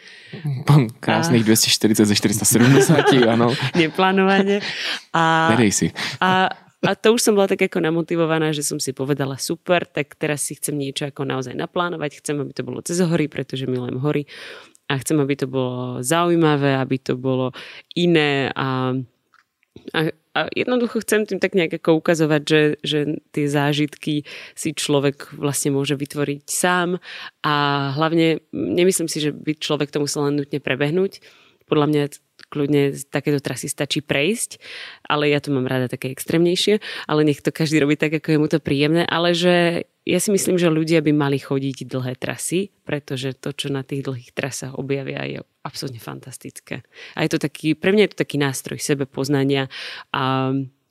Krásnych 240 ze 470, áno. neplánovane. A, Nedej si. A, a to už som bola tak ako namotivovaná, že som si povedala super, tak teraz si chcem niečo ako naozaj naplánovať. Chcem, aby to bolo cez hory, pretože milujem hory. A chcem, aby to bolo zaujímavé, aby to bolo iné a, a, a jednoducho chcem tým tak nejak ako ukazovať, že, že tie zážitky si človek vlastne môže vytvoriť sám a hlavne nemyslím si, že by človek to musel len nutne prebehnúť. Podľa mňa kľudne takéto trasy stačí prejsť, ale ja to mám rada také extrémnejšie, ale nech to každý robí tak, ako je mu to príjemné, ale že ja si myslím, že ľudia by mali chodiť dlhé trasy, pretože to, čo na tých dlhých trasách objavia, je absolútne fantastické. A je to taký, pre mňa je to taký nástroj sebepoznania a,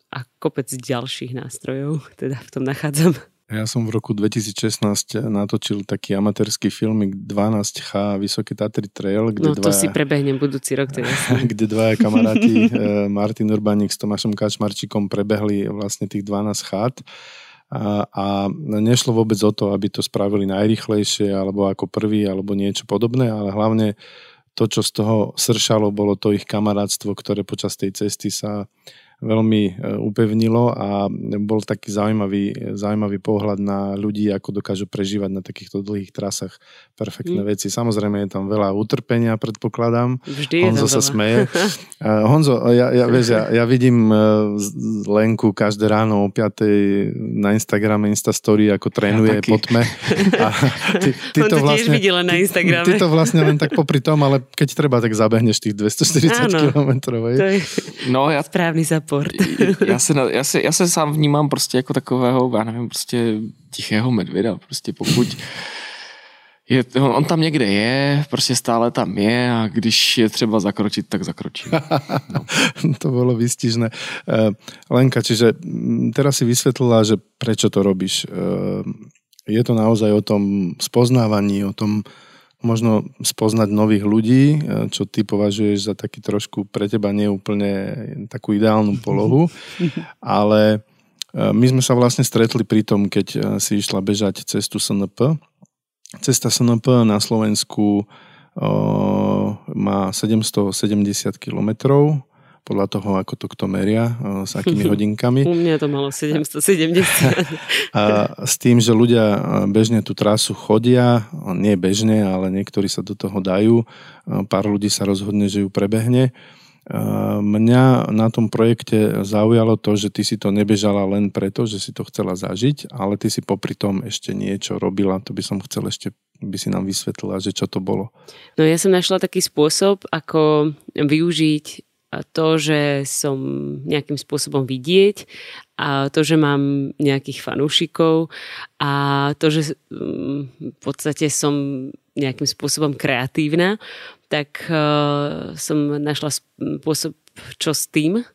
a kopec ďalších nástrojov, teda v tom nachádzam. Ja som v roku 2016 natočil taký amatérsky filmik 12H Vysoké Tatry Trail, kde no to dvaja, si prebehnem budúci rok, to kde dvaja kamaráti, eh, Martin Urbaník s Tomášom Kačmarčikom prebehli vlastne tých 12 chát. A, a nešlo vôbec o to, aby to spravili najrychlejšie, alebo ako prvý, alebo niečo podobné, ale hlavne to, čo z toho sršalo, bolo to ich kamarátstvo, ktoré počas tej cesty sa veľmi e, upevnilo a bol taký zaujímavý, zaujímavý pohľad na ľudí, ako dokážu prežívať na takýchto dlhých trasách perfektné mm. veci. Samozrejme je tam veľa utrpenia, predpokladám. Vždy Honzo sa smeje. Uh, Honzo, ja, ja, vieš, ja, ja vidím uh, Lenku každé ráno o 5. na Instagrame Instastory, ako trénuje ja po tme. A ty, ty On to, to vlastne, videla na Instagrame. Ty, ty to vlastne len tak popri tom, ale keď treba, tak zabehneš tých 240 km. No, ja... Správny sa sport. já, se, já, se, já se sám vnímám prostě jako takového, já nevím, prostě tichého medvěda. Prostě pokud je, on tam někde je, prostě stále tam je a když je třeba zakročit, tak zakročí. No. to bolo vystižné. Uh, Lenka, čiže teraz si vysvetlila, že prečo to robíš. Uh, je to naozaj o tom spoznávaní, o tom možno spoznať nových ľudí, e, čo ty považuješ za taký trošku pre teba neúplne takú ideálnu polohu, ale e, my sme sa vlastne stretli pri tom, keď e, si išla bežať cestu SNP. Cesta SNP na Slovensku má 770 kilometrov podľa toho, ako to kto meria, s akými hodinkami. U mňa to malo 770. A s tým, že ľudia bežne tú trasu chodia, nie bežne, ale niektorí sa do toho dajú, pár ľudí sa rozhodne, že ju prebehne. Mňa na tom projekte zaujalo to, že ty si to nebežala len preto, že si to chcela zažiť, ale ty si popri tom ešte niečo robila, to by som chcel ešte by si nám vysvetlila, že čo to bolo. No ja som našla taký spôsob, ako využiť to, že som nejakým spôsobom vidieť a to, že mám nejakých fanúšikov a to, že mm, v podstate som nejakým spôsobom kreatívna, tak uh, som našla spôsob, čo s tým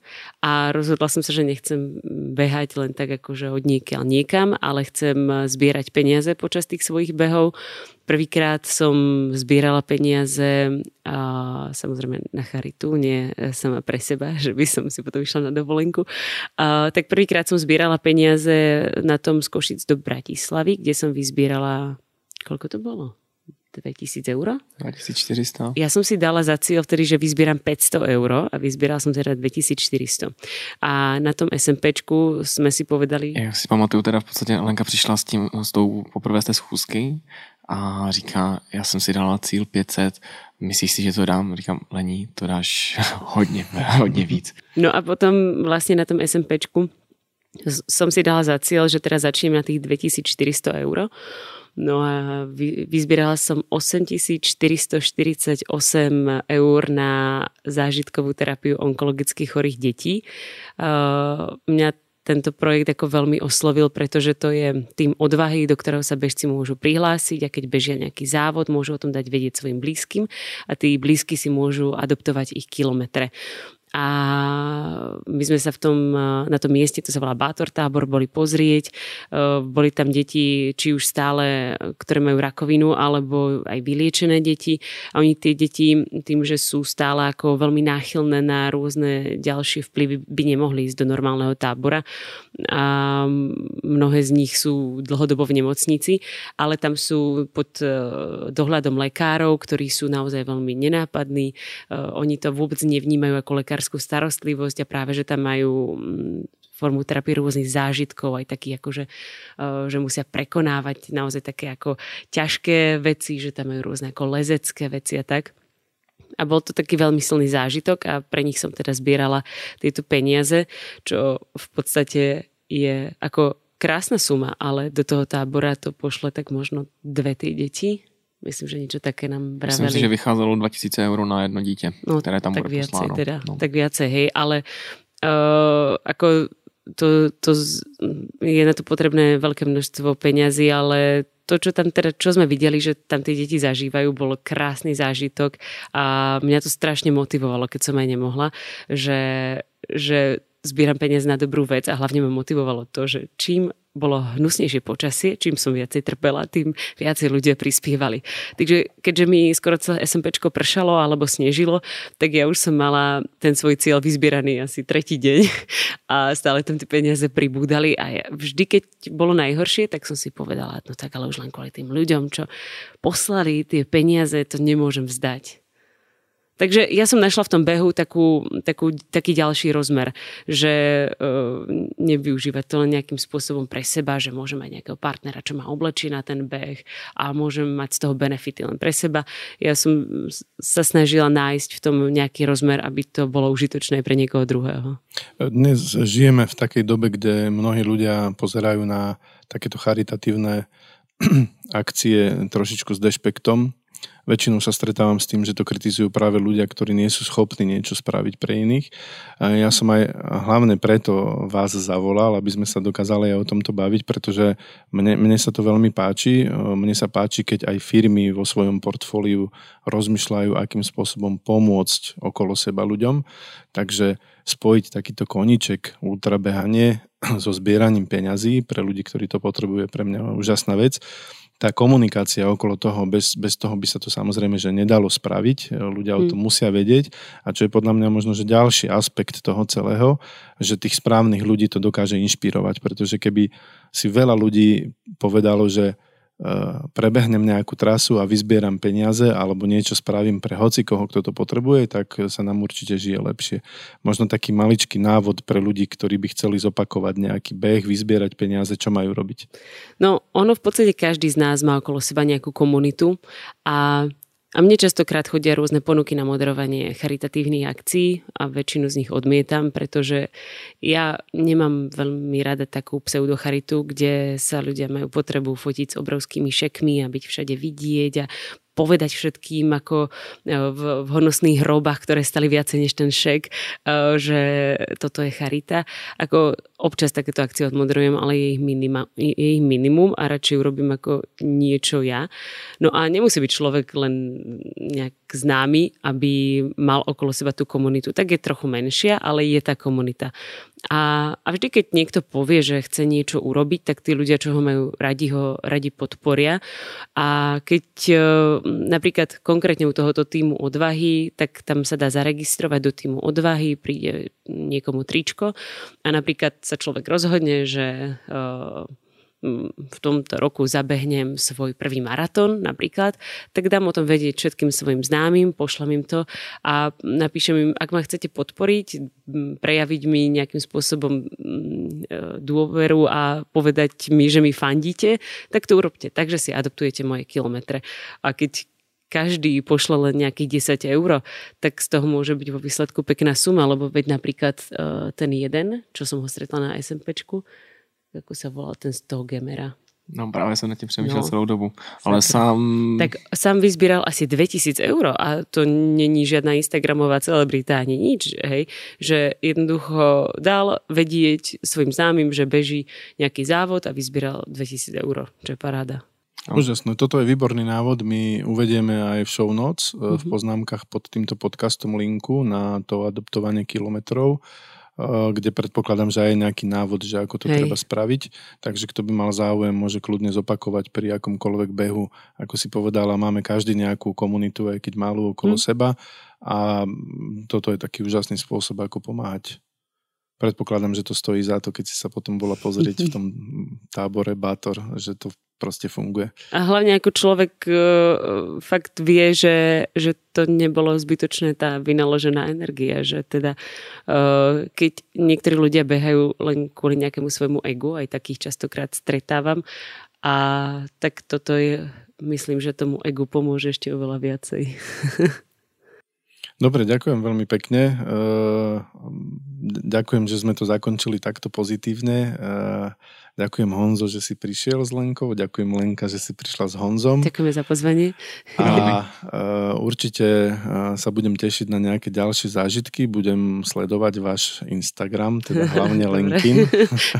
a rozhodla som sa, že nechcem behať len tak akože od niekiaľ niekam, ale chcem zbierať peniaze počas tých svojich behov Prvýkrát som zbierala peniaze a samozrejme na charitu, nie sama pre seba, že by som si potom išla na dovolenku. A, tak prvýkrát som zbierala peniaze na tom z Košic do Bratislavy, kde som vyzbierala, koľko to bolo? 2000 eur. 2400. Ja som si dala za cieľ vtedy, že vyzbieram 500 eur a vyzbierala som teda 2400. A na tom SMPčku sme si povedali... Ja si pamatuju, teda v podstate Lenka přišla s tím, s tou poprvé z té schůzky a říká, já jsem si dala cíl 500, myslíš si, že to dám? Říkám, Lení, to dáš hodně, hodně víc. No a potom vlastně na tom SMPčku som si dala za cieľ, že teraz začnem na tých 2400 eur. No a vyzbierala som 8448 eur na zážitkovú terapiu onkologických chorých detí. Mňa tento projekt ako veľmi oslovil, pretože to je tým odvahy, do ktorého sa bežci môžu prihlásiť a keď bežia nejaký závod, môžu o tom dať vedieť svojim blízkym a tí blízky si môžu adoptovať ich kilometre a my sme sa v tom, na tom mieste, to sa volá Bátor tábor, boli pozrieť. E, boli tam deti, či už stále, ktoré majú rakovinu, alebo aj vyliečené deti. A oni tie deti, tým, že sú stále ako veľmi náchylné na rôzne ďalšie vplyvy, by nemohli ísť do normálneho tábora. A mnohé z nich sú dlhodobo v nemocnici, ale tam sú pod e, dohľadom lekárov, ktorí sú naozaj veľmi nenápadní. E, oni to vôbec nevnímajú ako lekár lekárskú starostlivosť a práve, že tam majú mm, formu terapie rôznych zážitkov, aj taký akože, že musia prekonávať naozaj také ako ťažké veci, že tam majú rôzne ako lezecké veci a tak. A bol to taký veľmi silný zážitok a pre nich som teda zbierala tieto peniaze, čo v podstate je ako krásna suma, ale do toho tábora to pošle tak možno dve tie deti, Myslím, že niečo také nám vraveli. Myslím si, že vychádzalo 2000 eur na jedno dieťa, no, ktoré tam tak bude viacej, posláno. Teda, no. Tak viacej, hej, ale uh, ako to, to je na to potrebné veľké množstvo peňazí, ale to, čo tam teda, čo sme videli, že tam tie deti zažívajú, bol krásny zážitok a mňa to strašne motivovalo, keď som aj nemohla, že, že zbieram peniaze na dobrú vec a hlavne ma motivovalo to, že čím bolo hnusnejšie počasie, čím som viacej trpela, tým viacej ľudia prispievali. Takže keďže mi skoro celé SMPčko pršalo alebo snežilo, tak ja už som mala ten svoj cieľ vyzbieraný asi tretí deň a stále tam tie peniaze pribúdali a ja, vždy, keď bolo najhoršie, tak som si povedala, no tak ale už len kvôli tým ľuďom, čo poslali tie peniaze, to nemôžem vzdať. Takže ja som našla v tom behu takú, takú, taký ďalší rozmer, že uh, nevyužívať to len nejakým spôsobom pre seba, že môžem mať nejakého partnera, čo ma oblečí na ten beh a môžem mať z toho benefity len pre seba. Ja som sa snažila nájsť v tom nejaký rozmer, aby to bolo užitočné pre niekoho druhého. Dnes žijeme v takej dobe, kde mnohí ľudia pozerajú na takéto charitatívne akcie trošičku s dešpektom väčšinou sa stretávam s tým, že to kritizujú práve ľudia, ktorí nie sú schopní niečo spraviť pre iných. Ja som aj hlavne preto vás zavolal, aby sme sa dokázali aj o tomto baviť, pretože mne, mne sa to veľmi páči. Mne sa páči, keď aj firmy vo svojom portfóliu rozmýšľajú, akým spôsobom pomôcť okolo seba ľuďom. Takže spojiť takýto koniček ultrabehanie so zbieraním peňazí pre ľudí, ktorí to potrebujú, je pre mňa úžasná vec tá komunikácia okolo toho, bez, bez toho by sa to samozrejme, že nedalo spraviť, ľudia o tom mm. musia vedieť. A čo je podľa mňa možno, že ďalší aspekt toho celého, že tých správnych ľudí to dokáže inšpirovať, pretože keby si veľa ľudí povedalo, že prebehnem nejakú trasu a vyzbieram peniaze alebo niečo spravím pre hoci koho, kto to potrebuje, tak sa nám určite žije lepšie. Možno taký maličký návod pre ľudí, ktorí by chceli zopakovať nejaký beh, vyzbierať peniaze, čo majú robiť? No, ono v podstate každý z nás má okolo seba nejakú komunitu a a mne častokrát chodia rôzne ponuky na moderovanie charitatívnych akcií a väčšinu z nich odmietam, pretože ja nemám veľmi rada takú pseudocharitu, kde sa ľudia majú potrebu fotiť s obrovskými šekmi a byť všade vidieť a povedať všetkým ako e, v, v honosných hrobách, ktoré stali viacej než ten šek, e, že toto je charita. Ako občas takéto akcie odmoderujem, ale je ich, minima, je ich minimum a radšej urobím ako niečo ja. No a nemusí byť človek len nejak známy, aby mal okolo seba tú komunitu. Tak je trochu menšia, ale je tá komunita. A, a vždy, keď niekto povie, že chce niečo urobiť, tak tí ľudia, čo ho majú radi, ho radi podporia. A keď e, napríklad konkrétne u tohoto týmu odvahy, tak tam sa dá zaregistrovať do týmu odvahy, príde niekomu tričko a napríklad sa človek rozhodne, že e, v tomto roku zabehnem svoj prvý maratón napríklad, tak dám o tom vedieť všetkým svojim známym, pošlem im to a napíšem im, ak ma chcete podporiť, prejaviť mi nejakým spôsobom e, dôveru a povedať mi, že mi fandíte, tak to urobte. Takže si adoptujete moje kilometre. A keď každý pošle len nejakých 10 eur, tak z toho môže byť vo výsledku pekná suma, lebo veď napríklad uh, ten jeden, čo som ho stretla na SMPčku, ako sa volal ten z toho Gemera, No právě jsem nad tím přemýšlel no, celou dobu. Ale sám... Tak sám vyzbíral asi 2000 eur a to není žiadna Instagramová celebrita ani nič, hej. Že jednoducho dal vedieť svojim známym, že beží nejaký závod a vyzbíral 2000 eur, čo je paráda. No. Úžasné, toto je výborný návod, my uvedieme aj v show notes, mm-hmm. v mhm. poznámkach pod týmto podcastom linku na to adoptovanie kilometrov kde predpokladám, že aj je nejaký návod, že ako to Hej. treba spraviť. Takže kto by mal záujem, môže kľudne zopakovať pri akomkoľvek behu. Ako si povedala, máme každý nejakú komunitu, aj keď malú okolo hmm. seba a toto je taký úžasný spôsob, ako pomáhať. Predpokladám, že to stojí za to, keď si sa potom bola pozrieť v tom tábore Bátor, že to proste funguje. A hlavne ako človek uh, fakt vie, že, že to nebolo zbytočné tá vynaložená energia, že teda uh, keď niektorí ľudia behajú len kvôli nejakému svojmu egu, aj takých častokrát stretávam, a tak toto je, myslím, že tomu egu pomôže ešte oveľa viacej. Dobre, ďakujem veľmi pekne. Ďakujem, že sme to zakončili takto pozitívne. Ďakujem Honzo, že si prišiel s Lenkou, ďakujem Lenka, že si prišla s Honzom. Ďakujeme za pozvanie. A uh, určite uh, sa budem tešiť na nejaké ďalšie zážitky, budem sledovať váš Instagram, teda hlavne Lenkin.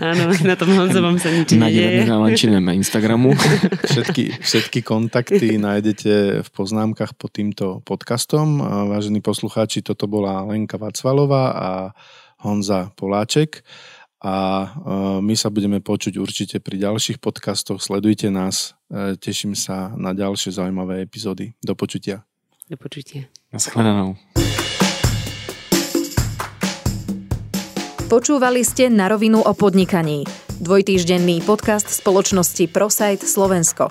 Áno, na tom Honzovom sa nič nedieje. Na Instagramu. všetky, všetky kontakty nájdete v poznámkach pod týmto podcastom. Vážení poslucháči, toto bola Lenka Vacvalová a Honza Poláček a e, my sa budeme počuť určite pri ďalších podcastoch. Sledujte nás, e, teším sa na ďalšie zaujímavé epizódy. Do počutia. Do počutia. Naschledanou. Počúvali ste na rovinu o podnikaní. Dvojtýždenný podcast spoločnosti ProSite Slovensko.